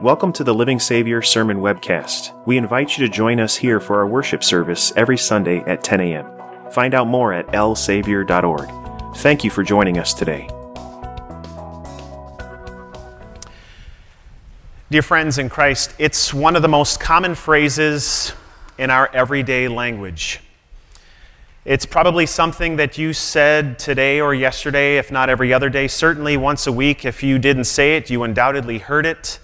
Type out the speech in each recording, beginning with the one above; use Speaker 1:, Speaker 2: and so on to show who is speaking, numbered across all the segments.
Speaker 1: Welcome to the Living Savior Sermon Webcast. We invite you to join us here for our worship service every Sunday at 10 a.m. Find out more at lsavior.org. Thank you for joining us today.
Speaker 2: Dear friends in Christ, it's one of the most common phrases in our everyday language. It's probably something that you said today or yesterday, if not every other day, certainly once a week. If you didn't say it, you undoubtedly heard it.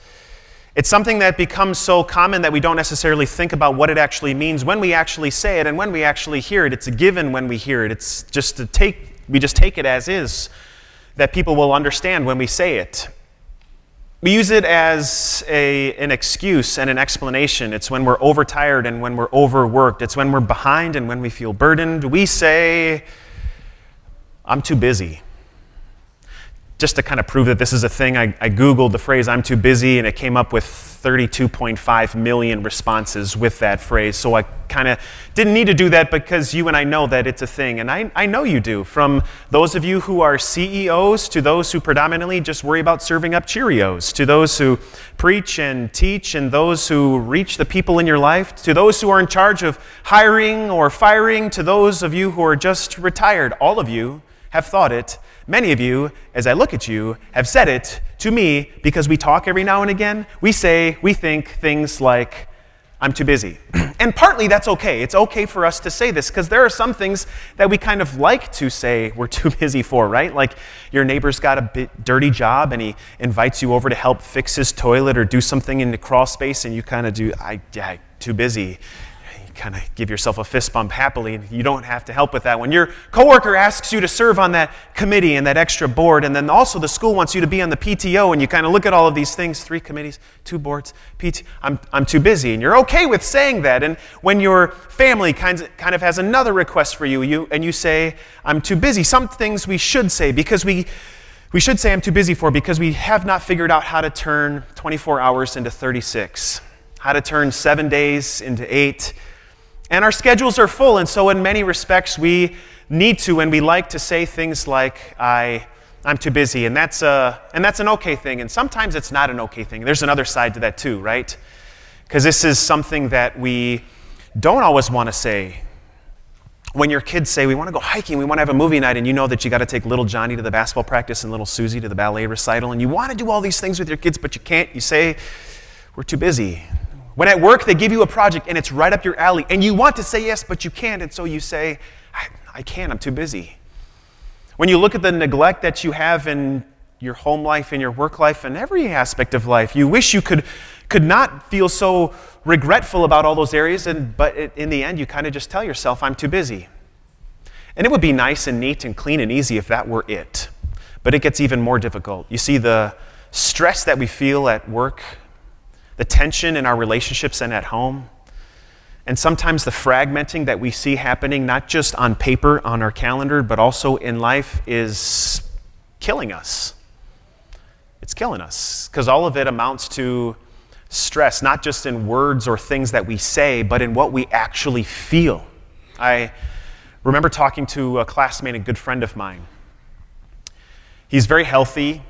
Speaker 2: It's something that becomes so common that we don't necessarily think about what it actually means when we actually say it and when we actually hear it. It's a given when we hear it. It's just to take, we just take it as is that people will understand when we say it. We use it as a, an excuse and an explanation. It's when we're overtired and when we're overworked. It's when we're behind and when we feel burdened. We say, I'm too busy just to kind of prove that this is a thing, I, I, Googled the phrase I'm too busy and it came up with 32.5 million responses with that phrase. So I kind of didn't need to do that because you and I know that it's a thing. And I, I know you do. From those of you who are CEOs to those who predominantly just worry about serving up Cheerios, to those who preach and teach, and those who reach the people in your life, to those who are in charge of hiring or firing, to those of you who are just retired. All of you have thought it Many of you, as I look at you, have said it to me because we talk every now and again. We say, we think things like, I'm too busy. and partly that's okay. It's okay for us to say this because there are some things that we kind of like to say we're too busy for, right? Like your neighbor's got a dirty job and he invites you over to help fix his toilet or do something in the crawl space and you kind of do, I, yeah, too busy kind of give yourself a fist bump happily. and You don't have to help with that. When your coworker asks you to serve on that committee and that extra board, and then also the school wants you to be on the PTO, and you kind of look at all of these things three committees, two boards, PT, I'm, I'm too busy. And you're okay with saying that. And when your family kind of, kind of has another request for you, you, and you say, I'm too busy, some things we should say because we, we should say I'm too busy for because we have not figured out how to turn 24 hours into 36, how to turn seven days into eight and our schedules are full, and so in many respects, we need to and we like to say things like, I, I'm too busy, and that's, a, and that's an okay thing. And sometimes it's not an okay thing. There's another side to that too, right? Because this is something that we don't always want to say. When your kids say, We want to go hiking, we want to have a movie night, and you know that you got to take little Johnny to the basketball practice and little Susie to the ballet recital, and you want to do all these things with your kids, but you can't, you say, We're too busy. When at work they give you a project and it's right up your alley and you want to say yes, but you can't, and so you say, I, I can't, I'm too busy. When you look at the neglect that you have in your home life, in your work life, in every aspect of life, you wish you could, could not feel so regretful about all those areas, and, but in the end, you kind of just tell yourself, I'm too busy. And it would be nice and neat and clean and easy if that were it. But it gets even more difficult. You see, the stress that we feel at work the tension in our relationships and at home, and sometimes the fragmenting that we see happening, not just on paper, on our calendar, but also in life, is killing us. It's killing us because all of it amounts to stress, not just in words or things that we say, but in what we actually feel. I remember talking to a classmate, a good friend of mine. He's very healthy,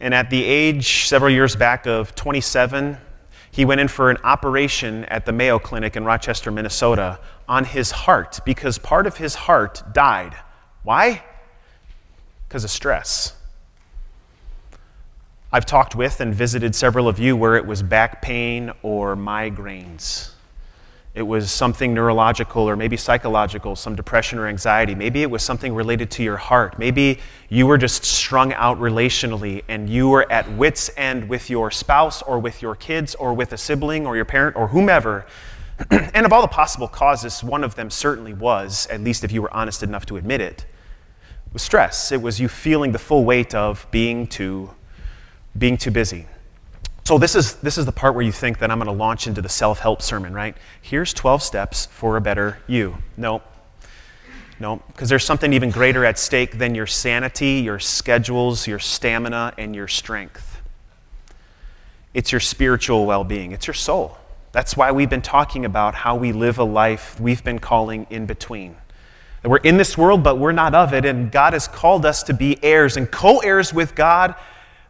Speaker 2: and at the age, several years back, of 27, he went in for an operation at the Mayo Clinic in Rochester, Minnesota, on his heart because part of his heart died. Why? Because of stress. I've talked with and visited several of you where it was back pain or migraines. It was something neurological or maybe psychological, some depression or anxiety. Maybe it was something related to your heart. Maybe you were just strung out relationally and you were at wits' end with your spouse or with your kids or with a sibling or your parent or whomever. and of all the possible causes, one of them certainly was, at least if you were honest enough to admit it, was stress. It was you feeling the full weight of being too, being too busy. So, this is, this is the part where you think that I'm going to launch into the self help sermon, right? Here's 12 steps for a better you. No. No, because there's something even greater at stake than your sanity, your schedules, your stamina, and your strength. It's your spiritual well being, it's your soul. That's why we've been talking about how we live a life we've been calling in between. That we're in this world, but we're not of it, and God has called us to be heirs and co heirs with God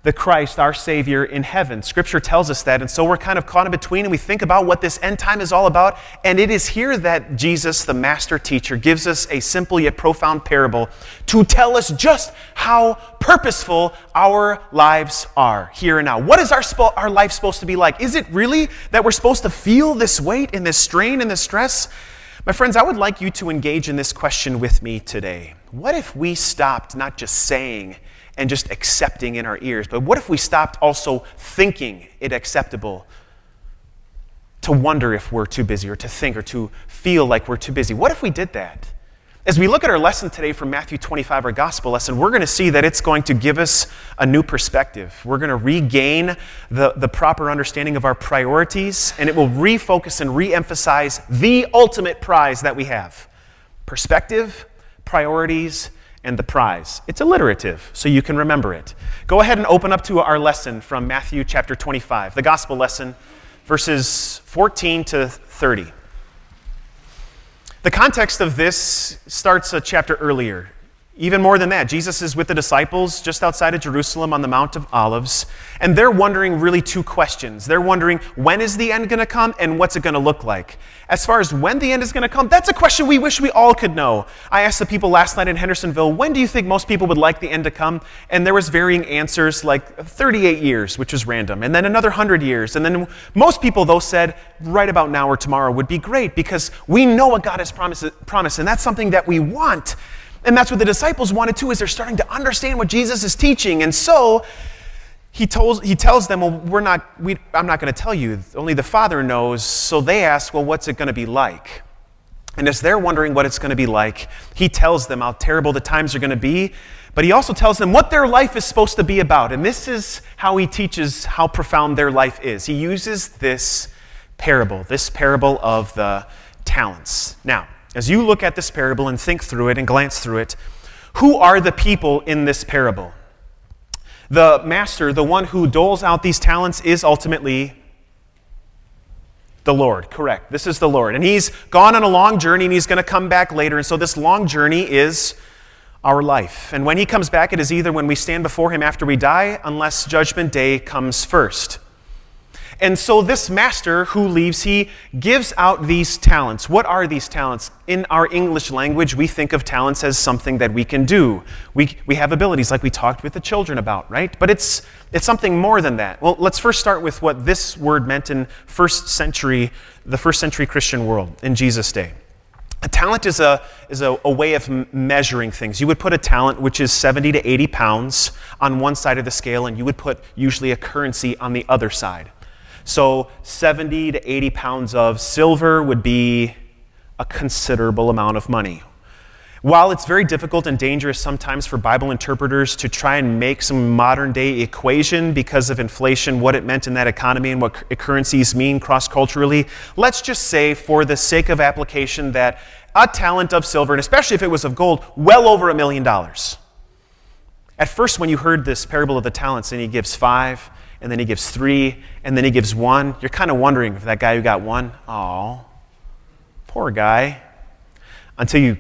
Speaker 2: the Christ, our Savior, in heaven. Scripture tells us that. And so we're kind of caught in between and we think about what this end time is all about. And it is here that Jesus, the master teacher, gives us a simple yet profound parable to tell us just how purposeful our lives are here and now. What is our, spo- our life supposed to be like? Is it really that we're supposed to feel this weight and this strain and this stress? My friends, I would like you to engage in this question with me today. What if we stopped not just saying, and just accepting in our ears. But what if we stopped also thinking it acceptable to wonder if we're too busy or to think or to feel like we're too busy? What if we did that? As we look at our lesson today from Matthew 25, our gospel lesson, we're going to see that it's going to give us a new perspective. We're going to regain the, the proper understanding of our priorities, and it will refocus and reemphasize the ultimate prize that we have perspective, priorities, and the prize. It's alliterative, so you can remember it. Go ahead and open up to our lesson from Matthew chapter 25, the gospel lesson, verses 14 to 30. The context of this starts a chapter earlier. Even more than that, Jesus is with the disciples just outside of Jerusalem on the Mount of Olives, and they're wondering really two questions. They're wondering when is the end going to come and what's it going to look like? As far as when the end is going to come, that's a question we wish we all could know. I asked the people last night in Hendersonville, when do you think most people would like the end to come? And there was varying answers like 38 years, which was random, and then another 100 years. And then most people though said right about now or tomorrow would be great because we know what God has promised, promised and that's something that we want. And that's what the disciples wanted too, is they're starting to understand what Jesus is teaching. And so he, told, he tells them, Well, we're not, we, I'm not going to tell you. Only the Father knows. So they ask, Well, what's it going to be like? And as they're wondering what it's going to be like, he tells them how terrible the times are going to be, but he also tells them what their life is supposed to be about. And this is how he teaches how profound their life is. He uses this parable, this parable of the talents. Now, as you look at this parable and think through it and glance through it, who are the people in this parable? The master, the one who doles out these talents, is ultimately the Lord. Correct. This is the Lord. And he's gone on a long journey and he's going to come back later. And so this long journey is our life. And when he comes back, it is either when we stand before him after we die, unless judgment day comes first. And so, this master who leaves, he gives out these talents. What are these talents? In our English language, we think of talents as something that we can do. We, we have abilities like we talked with the children about, right? But it's, it's something more than that. Well, let's first start with what this word meant in first century, the first century Christian world in Jesus' day. A talent is a, is a, a, way of measuring things. You would put a talent, which is 70 to 80 pounds, on one side of the scale, and you would put usually a currency on the other side. So 70 to 80 pounds of silver would be a considerable amount of money. While it's very difficult and dangerous sometimes for Bible interpreters to try and make some modern day equation because of inflation, what it meant in that economy and what currencies mean cross culturally, let's just say, for the sake of application, that a talent of silver, and especially if it was of gold, well over a million dollars. At first, when you heard this parable of the talents, and he gives five, and then he gives three, and then he gives one. You're kind of wondering if that guy who got one, oh, poor guy. Until you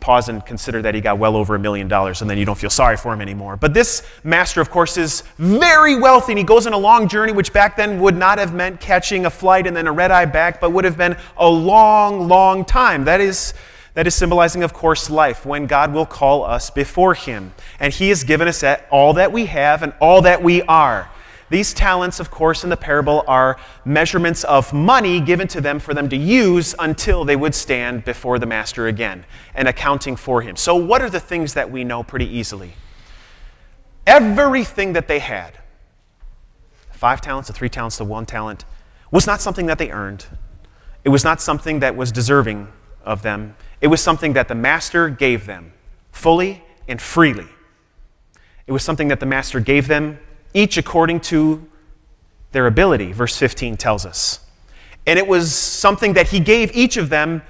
Speaker 2: pause and consider that he got well over a million dollars, and then you don't feel sorry for him anymore. But this master, of course, is very wealthy, and he goes on a long journey, which back then would not have meant catching a flight and then a red eye back, but would have been a long, long time. That is. That is symbolizing, of course, life, when God will call us before Him. And He has given us all that we have and all that we are. These talents, of course, in the parable are measurements of money given to them for them to use until they would stand before the master again and accounting for him. So, what are the things that we know pretty easily? Everything that they had five talents to three talents to one talent was not something that they earned, it was not something that was deserving of them. It was something that the master gave them fully and freely. It was something that the master gave them each according to their ability, verse 15 tells us. And it was something that he gave each of them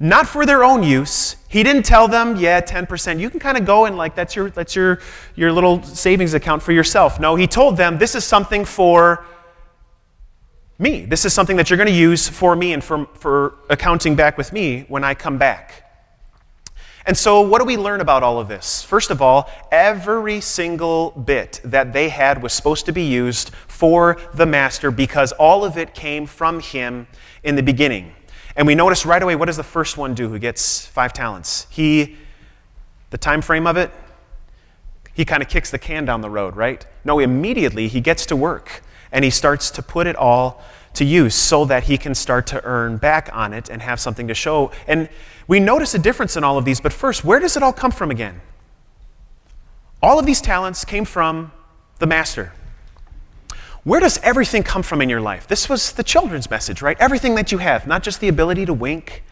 Speaker 2: not for their own use. He didn't tell them, yeah, 10%. You can kind of go and like that's your that's your your little savings account for yourself. No, he told them this is something for me. This is something that you're going to use for me and for, for accounting back with me when I come back. And so, what do we learn about all of this? First of all, every single bit that they had was supposed to be used for the master because all of it came from him in the beginning. And we notice right away what does the first one do who gets five talents? He, the time frame of it, he kind of kicks the can down the road, right? No, immediately he gets to work and he starts to put it all to use so that he can start to earn back on it and have something to show. And we notice a difference in all of these, but first, where does it all come from again? All of these talents came from the master. Where does everything come from in your life? This was the children's message, right? Everything that you have, not just the ability to wink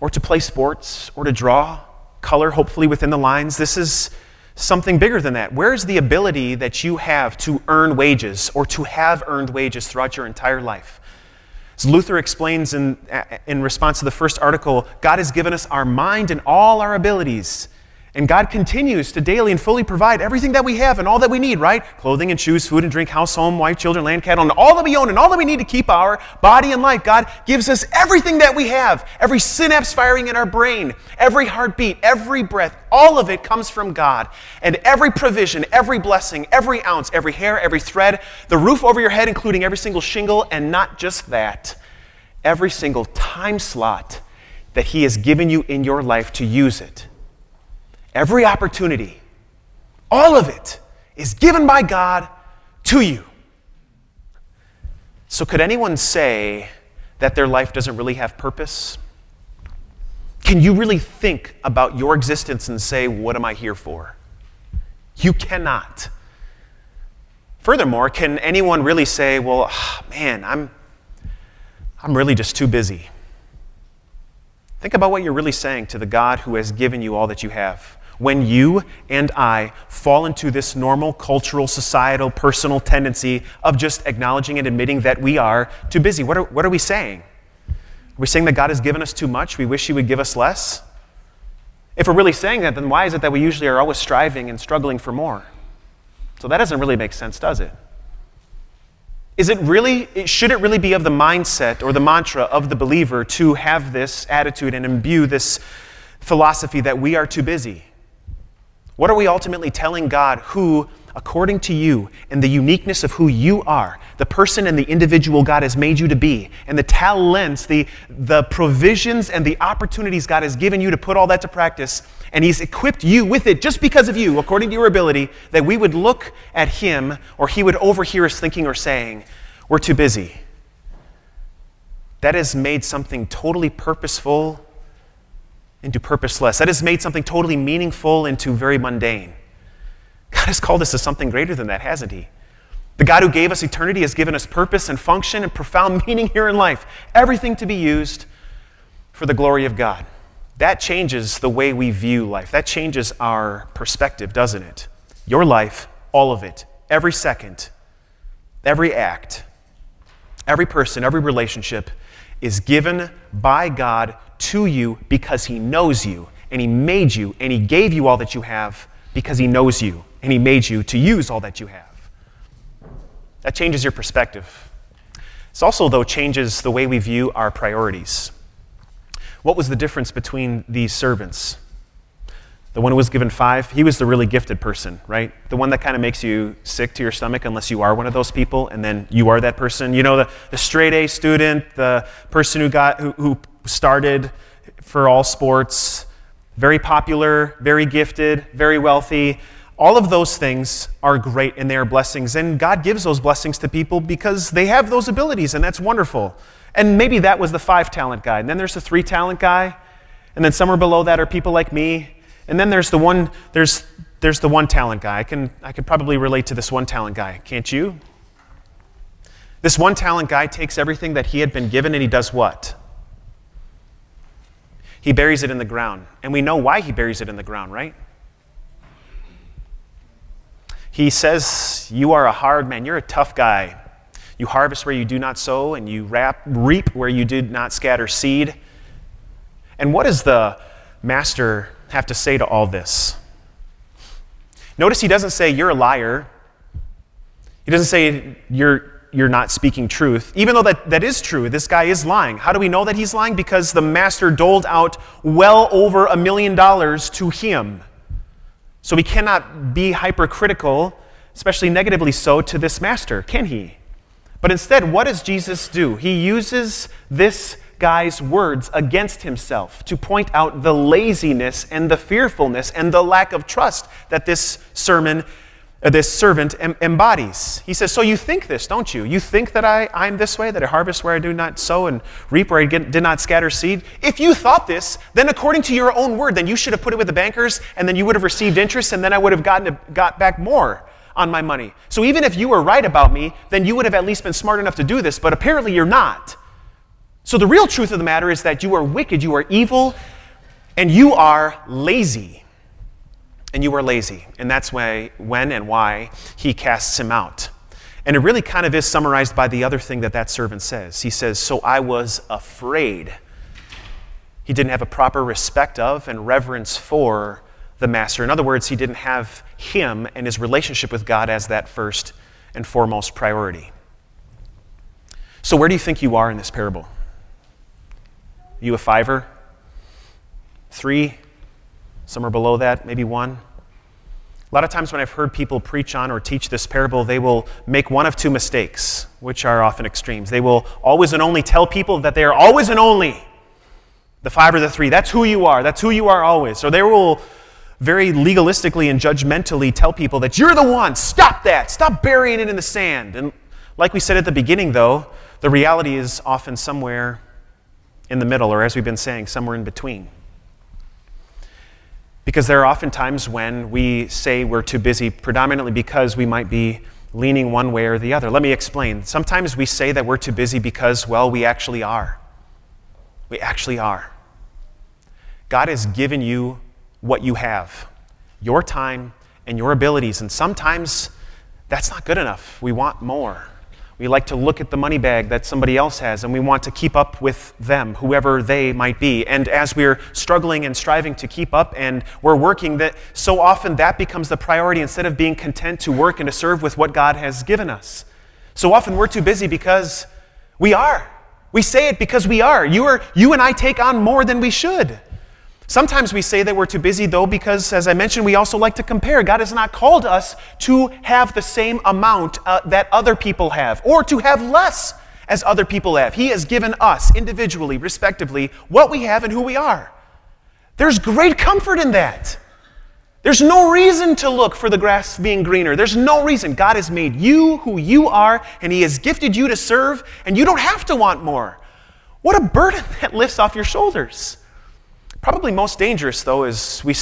Speaker 2: or to play sports or to draw color, hopefully within the lines. This is something bigger than that. Where's the ability that you have to earn wages or to have earned wages throughout your entire life? As Luther explains in, in response to the first article, God has given us our mind and all our abilities. And God continues to daily and fully provide everything that we have and all that we need, right? Clothing and shoes, food and drink, house, home, wife, children, land, cattle, and all that we own and all that we need to keep our body and life. God gives us everything that we have. Every synapse firing in our brain, every heartbeat, every breath, all of it comes from God. And every provision, every blessing, every ounce, every hair, every thread, the roof over your head, including every single shingle, and not just that, every single time slot that He has given you in your life to use it Every opportunity, all of it, is given by God to you. So, could anyone say that their life doesn't really have purpose? Can you really think about your existence and say, What am I here for? You cannot. Furthermore, can anyone really say, Well, oh, man, I'm, I'm really just too busy? Think about what you're really saying to the God who has given you all that you have when you and I fall into this normal cultural, societal, personal tendency of just acknowledging and admitting that we are too busy. What are, what are we saying? Are we saying that God has given us too much? We wish He would give us less? If we're really saying that, then why is it that we usually are always striving and struggling for more? So that doesn't really make sense, does it? Is it really, should it really be of the mindset or the mantra of the believer to have this attitude and imbue this philosophy that we are too busy? What are we ultimately telling God who, according to you and the uniqueness of who you are, the person and the individual God has made you to be, and the talents, the, the provisions, and the opportunities God has given you to put all that to practice, and He's equipped you with it just because of you, according to your ability, that we would look at Him or He would overhear us thinking or saying, We're too busy. That has made something totally purposeful into purposeless. That has made something totally meaningful into very mundane. God has called us to something greater than that, hasn't He? The God who gave us eternity has given us purpose and function and profound meaning here in life. Everything to be used for the glory of God. That changes the way we view life. That changes our perspective, doesn't it? Your life, all of it, every second, every act, every person, every relationship is given by God to you because He knows you, and He made you, and He gave you all that you have because He knows you, and He made you to use all that you have. That changes your perspective. This also, though, changes the way we view our priorities. What was the difference between these servants? The one who was given five, he was the really gifted person, right? The one that kind of makes you sick to your stomach unless you are one of those people, and then you are that person. You know, the, the straight A student, the person who got who, who started for all sports, very popular, very gifted, very wealthy. All of those things are great and they are blessings. And God gives those blessings to people because they have those abilities, and that's wonderful. And maybe that was the five talent guy. And then there's the three talent guy. And then somewhere below that are people like me and then there's the one, there's, there's the one talent guy. I can, I can probably relate to this one talent guy, can't you? This one talent guy takes everything that he had been given and he does what? He buries it in the ground. And we know why he buries it in the ground, right? He says, You are a hard man, you're a tough guy. You harvest where you do not sow, and you rap, reap where you did not scatter seed. And what does the master have to say to all this? Notice he doesn't say, You're a liar. He doesn't say, You're, you're not speaking truth. Even though that, that is true, this guy is lying. How do we know that he's lying? Because the master doled out well over a million dollars to him. So we cannot be hypercritical, especially negatively so, to this master, can he? But instead, what does Jesus do? He uses this guy's words against himself to point out the laziness and the fearfulness and the lack of trust that this sermon uh, this servant em- embodies. He says, So you think this, don't you? You think that I, I'm this way, that I harvest where I do not sow and reap where I get, did not scatter seed? If you thought this, then according to your own word, then you should have put it with the bankers, and then you would have received interest, and then I would have gotten a, got back more on my money. So even if you were right about me, then you would have at least been smart enough to do this, but apparently you're not. So the real truth of the matter is that you are wicked, you are evil, and you are lazy and you are lazy. And that's why, when and why he casts him out. And it really kind of is summarized by the other thing that that servant says. He says, So I was afraid. He didn't have a proper respect of and reverence for the master. In other words, he didn't have him and his relationship with God as that first and foremost priority. So, where do you think you are in this parable? You a fiver? Three? Some are below that, maybe one. A lot of times when I've heard people preach on or teach this parable, they will make one of two mistakes, which are often extremes. They will always and only tell people that they are always and only the five or the three. That's who you are. That's who you are always. Or they will very legalistically and judgmentally tell people that you're the one. Stop that. Stop burying it in the sand. And like we said at the beginning, though, the reality is often somewhere in the middle, or as we've been saying, somewhere in between. Because there are often times when we say we're too busy, predominantly because we might be leaning one way or the other. Let me explain. Sometimes we say that we're too busy because, well, we actually are. We actually are. God has given you what you have your time and your abilities, and sometimes that's not good enough. We want more. We like to look at the money bag that somebody else has, and we want to keep up with them, whoever they might be. And as we're struggling and striving to keep up and we're working, that so often that becomes the priority instead of being content to work and to serve with what God has given us. So often we're too busy because we are. We say it because we are. You, are, you and I take on more than we should. Sometimes we say that we're too busy, though, because, as I mentioned, we also like to compare. God has not called us to have the same amount uh, that other people have, or to have less as other people have. He has given us, individually, respectively, what we have and who we are. There's great comfort in that. There's no reason to look for the grass being greener. There's no reason. God has made you who you are, and He has gifted you to serve, and you don't have to want more. What a burden that lifts off your shoulders. Probably most dangerous, though, is we,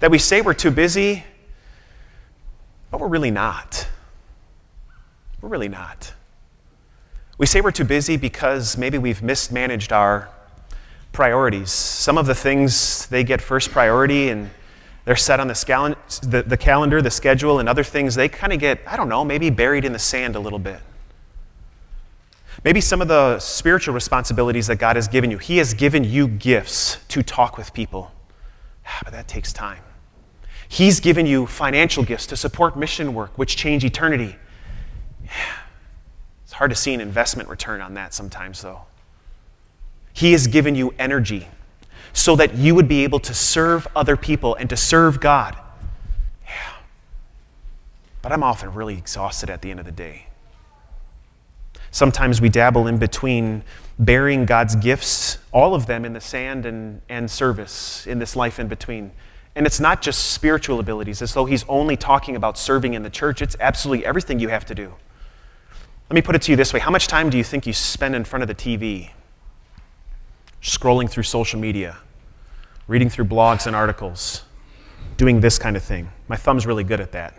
Speaker 2: that we say we're too busy, but we're really not. We're really not. We say we're too busy because maybe we've mismanaged our priorities. Some of the things they get first priority and they're set on the, scal- the, the calendar, the schedule, and other things they kind of get, I don't know, maybe buried in the sand a little bit. Maybe some of the spiritual responsibilities that God has given you. He has given you gifts to talk with people, ah, but that takes time. He's given you financial gifts to support mission work, which change eternity. It's hard to see an investment return on that sometimes, though. He has given you energy so that you would be able to serve other people and to serve God. Yeah. But I'm often really exhausted at the end of the day. Sometimes we dabble in between burying God's gifts, all of them in the sand and, and service in this life in between. And it's not just spiritual abilities, as though he's only talking about serving in the church. It's absolutely everything you have to do. Let me put it to you this way How much time do you think you spend in front of the TV? Scrolling through social media, reading through blogs and articles, doing this kind of thing. My thumb's really good at that.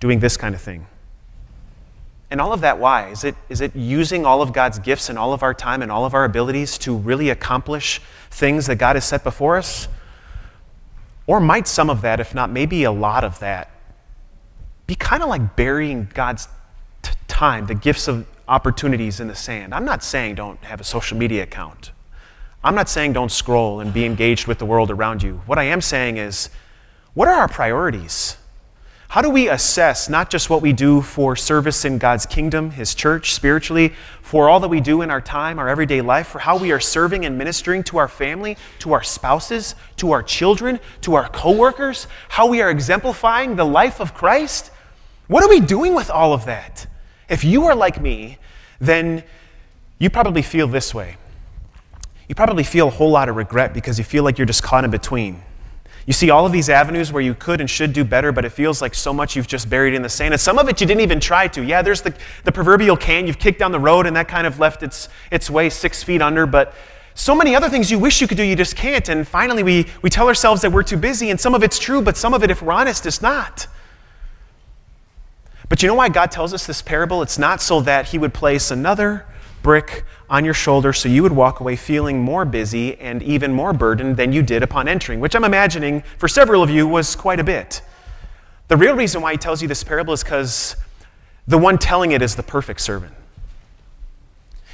Speaker 2: Doing this kind of thing. And all of that, why? Is it, is it using all of God's gifts and all of our time and all of our abilities to really accomplish things that God has set before us? Or might some of that, if not maybe a lot of that, be kind of like burying God's t- time, the gifts of opportunities in the sand? I'm not saying don't have a social media account. I'm not saying don't scroll and be engaged with the world around you. What I am saying is, what are our priorities? How do we assess not just what we do for service in God's kingdom, His church, spiritually, for all that we do in our time, our everyday life, for how we are serving and ministering to our family, to our spouses, to our children, to our coworkers, how we are exemplifying the life of Christ? What are we doing with all of that? If you are like me, then you probably feel this way. You probably feel a whole lot of regret because you feel like you're just caught in between. You see all of these avenues where you could and should do better, but it feels like so much you've just buried in the sand. And some of it you didn't even try to. Yeah, there's the, the proverbial can you've kicked down the road and that kind of left its, its way six feet under. But so many other things you wish you could do, you just can't. And finally, we, we tell ourselves that we're too busy. And some of it's true, but some of it, if we're honest, is not. But you know why God tells us this parable? It's not so that He would place another brick on your shoulder so you would walk away feeling more busy and even more burdened than you did upon entering, which I'm imagining for several of you was quite a bit. The real reason why he tells you this parable is because the one telling it is the perfect servant.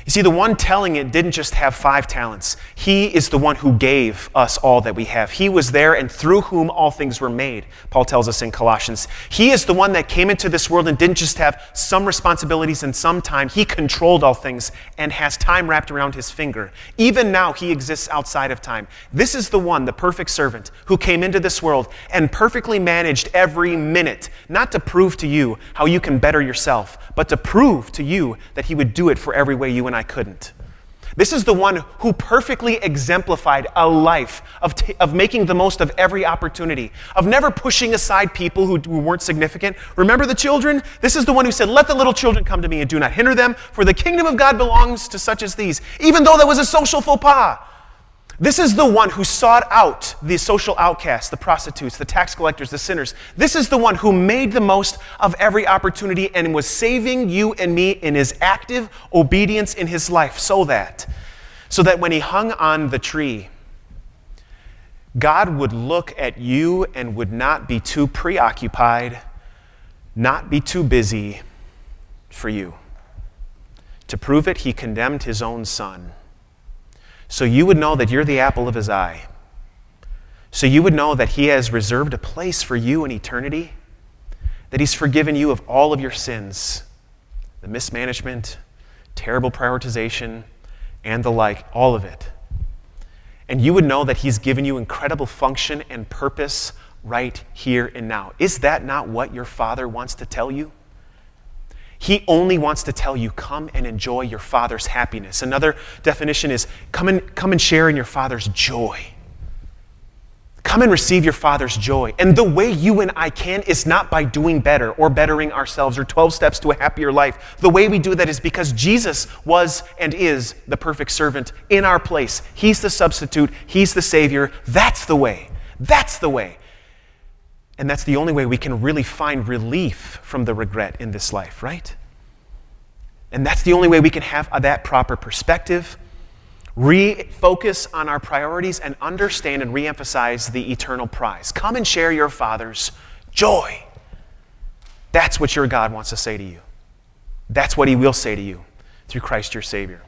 Speaker 2: You see, the one telling it didn't just have five talents. He is the one who gave us all that we have. He was there and through whom all things were made, Paul tells us in Colossians. He is the one that came into this world and didn't just have some responsibilities and some time. He controlled all things and has time wrapped around his finger. Even now, he exists outside of time. This is the one, the perfect servant, who came into this world and perfectly managed every minute, not to prove to you how you can better yourself, but to prove to you that he would do it for every way you and I couldn't. This is the one who perfectly exemplified a life of, t- of making the most of every opportunity, of never pushing aside people who, who weren't significant. Remember the children? This is the one who said, Let the little children come to me and do not hinder them, for the kingdom of God belongs to such as these, even though that was a social faux pas. This is the one who sought out the social outcasts, the prostitutes, the tax collectors, the sinners. This is the one who made the most of every opportunity and was saving you and me in his active obedience in his life so that so that when he hung on the tree God would look at you and would not be too preoccupied, not be too busy for you. To prove it, he condemned his own son so you would know that you're the apple of his eye. So you would know that he has reserved a place for you in eternity, that he's forgiven you of all of your sins, the mismanagement, terrible prioritization, and the like, all of it. And you would know that he's given you incredible function and purpose right here and now. Is that not what your father wants to tell you? He only wants to tell you, come and enjoy your Father's happiness. Another definition is come and, come and share in your Father's joy. Come and receive your Father's joy. And the way you and I can is not by doing better or bettering ourselves or 12 steps to a happier life. The way we do that is because Jesus was and is the perfect servant in our place. He's the substitute, He's the Savior. That's the way. That's the way. And that's the only way we can really find relief from the regret in this life, right? And that's the only way we can have that proper perspective, refocus on our priorities, and understand and reemphasize the eternal prize. Come and share your Father's joy. That's what your God wants to say to you. That's what He will say to you through Christ your Savior.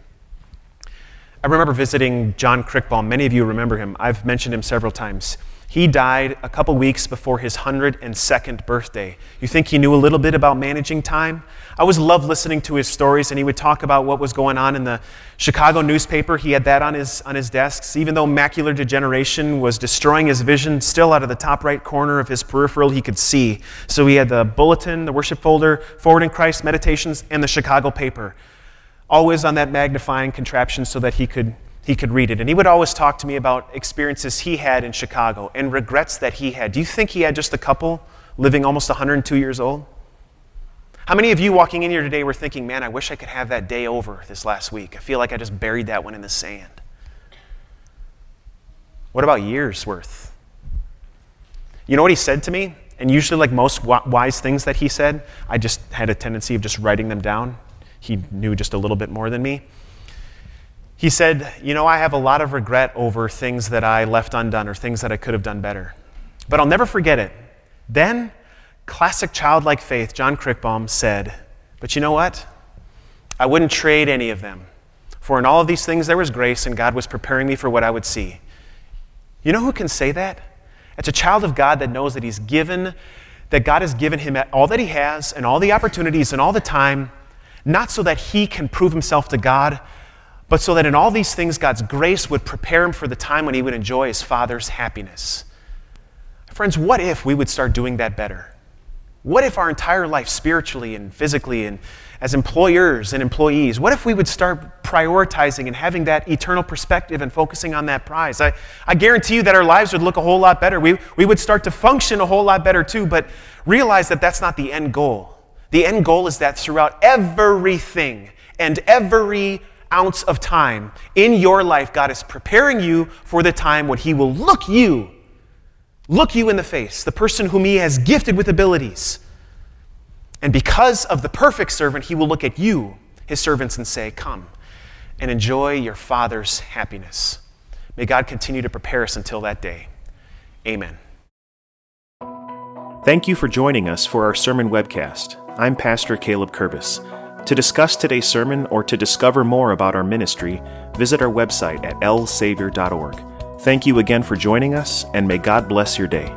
Speaker 2: I remember visiting John Crickbaum. Many of you remember him. I've mentioned him several times. He died a couple weeks before his 102nd birthday. You think he knew a little bit about managing time? I always loved listening to his stories, and he would talk about what was going on in the Chicago newspaper. He had that on his, on his desks. Even though macular degeneration was destroying his vision, still out of the top right corner of his peripheral, he could see. So he had the bulletin, the worship folder, Forward in Christ, Meditations, and the Chicago paper. Always on that magnifying contraption so that he could he could read it. And he would always talk to me about experiences he had in Chicago and regrets that he had. Do you think he had just a couple living almost 102 years old? How many of you walking in here today were thinking, man, I wish I could have that day over this last week? I feel like I just buried that one in the sand. What about years worth? You know what he said to me? And usually, like most wise things that he said, I just had a tendency of just writing them down. He knew just a little bit more than me. He said, You know, I have a lot of regret over things that I left undone or things that I could have done better. But I'll never forget it. Then, classic childlike faith, John Crickbaum said, But you know what? I wouldn't trade any of them. For in all of these things there was grace, and God was preparing me for what I would see. You know who can say that? It's a child of God that knows that he's given that God has given him all that he has and all the opportunities and all the time, not so that he can prove himself to God, but so that in all these things, God's grace would prepare him for the time when he would enjoy his Father's happiness. Friends, what if we would start doing that better? What if our entire life, spiritually and physically, and as employers and employees, what if we would start prioritizing and having that eternal perspective and focusing on that prize? I, I guarantee you that our lives would look a whole lot better. We, we would start to function a whole lot better too, but realize that that's not the end goal. The end goal is that throughout everything and every ounce of time in your life, God is preparing you for the time when He will look you, look you in the face, the person whom He has gifted with abilities. And because of the perfect servant, He will look at you, His servants, and say, Come and enjoy your Father's happiness. May God continue to prepare us until that day. Amen.
Speaker 1: Thank you for joining us for our sermon webcast. I'm Pastor Caleb Curbis. To discuss today's sermon or to discover more about our ministry, visit our website at lsavior.org. Thank you again for joining us, and may God bless your day.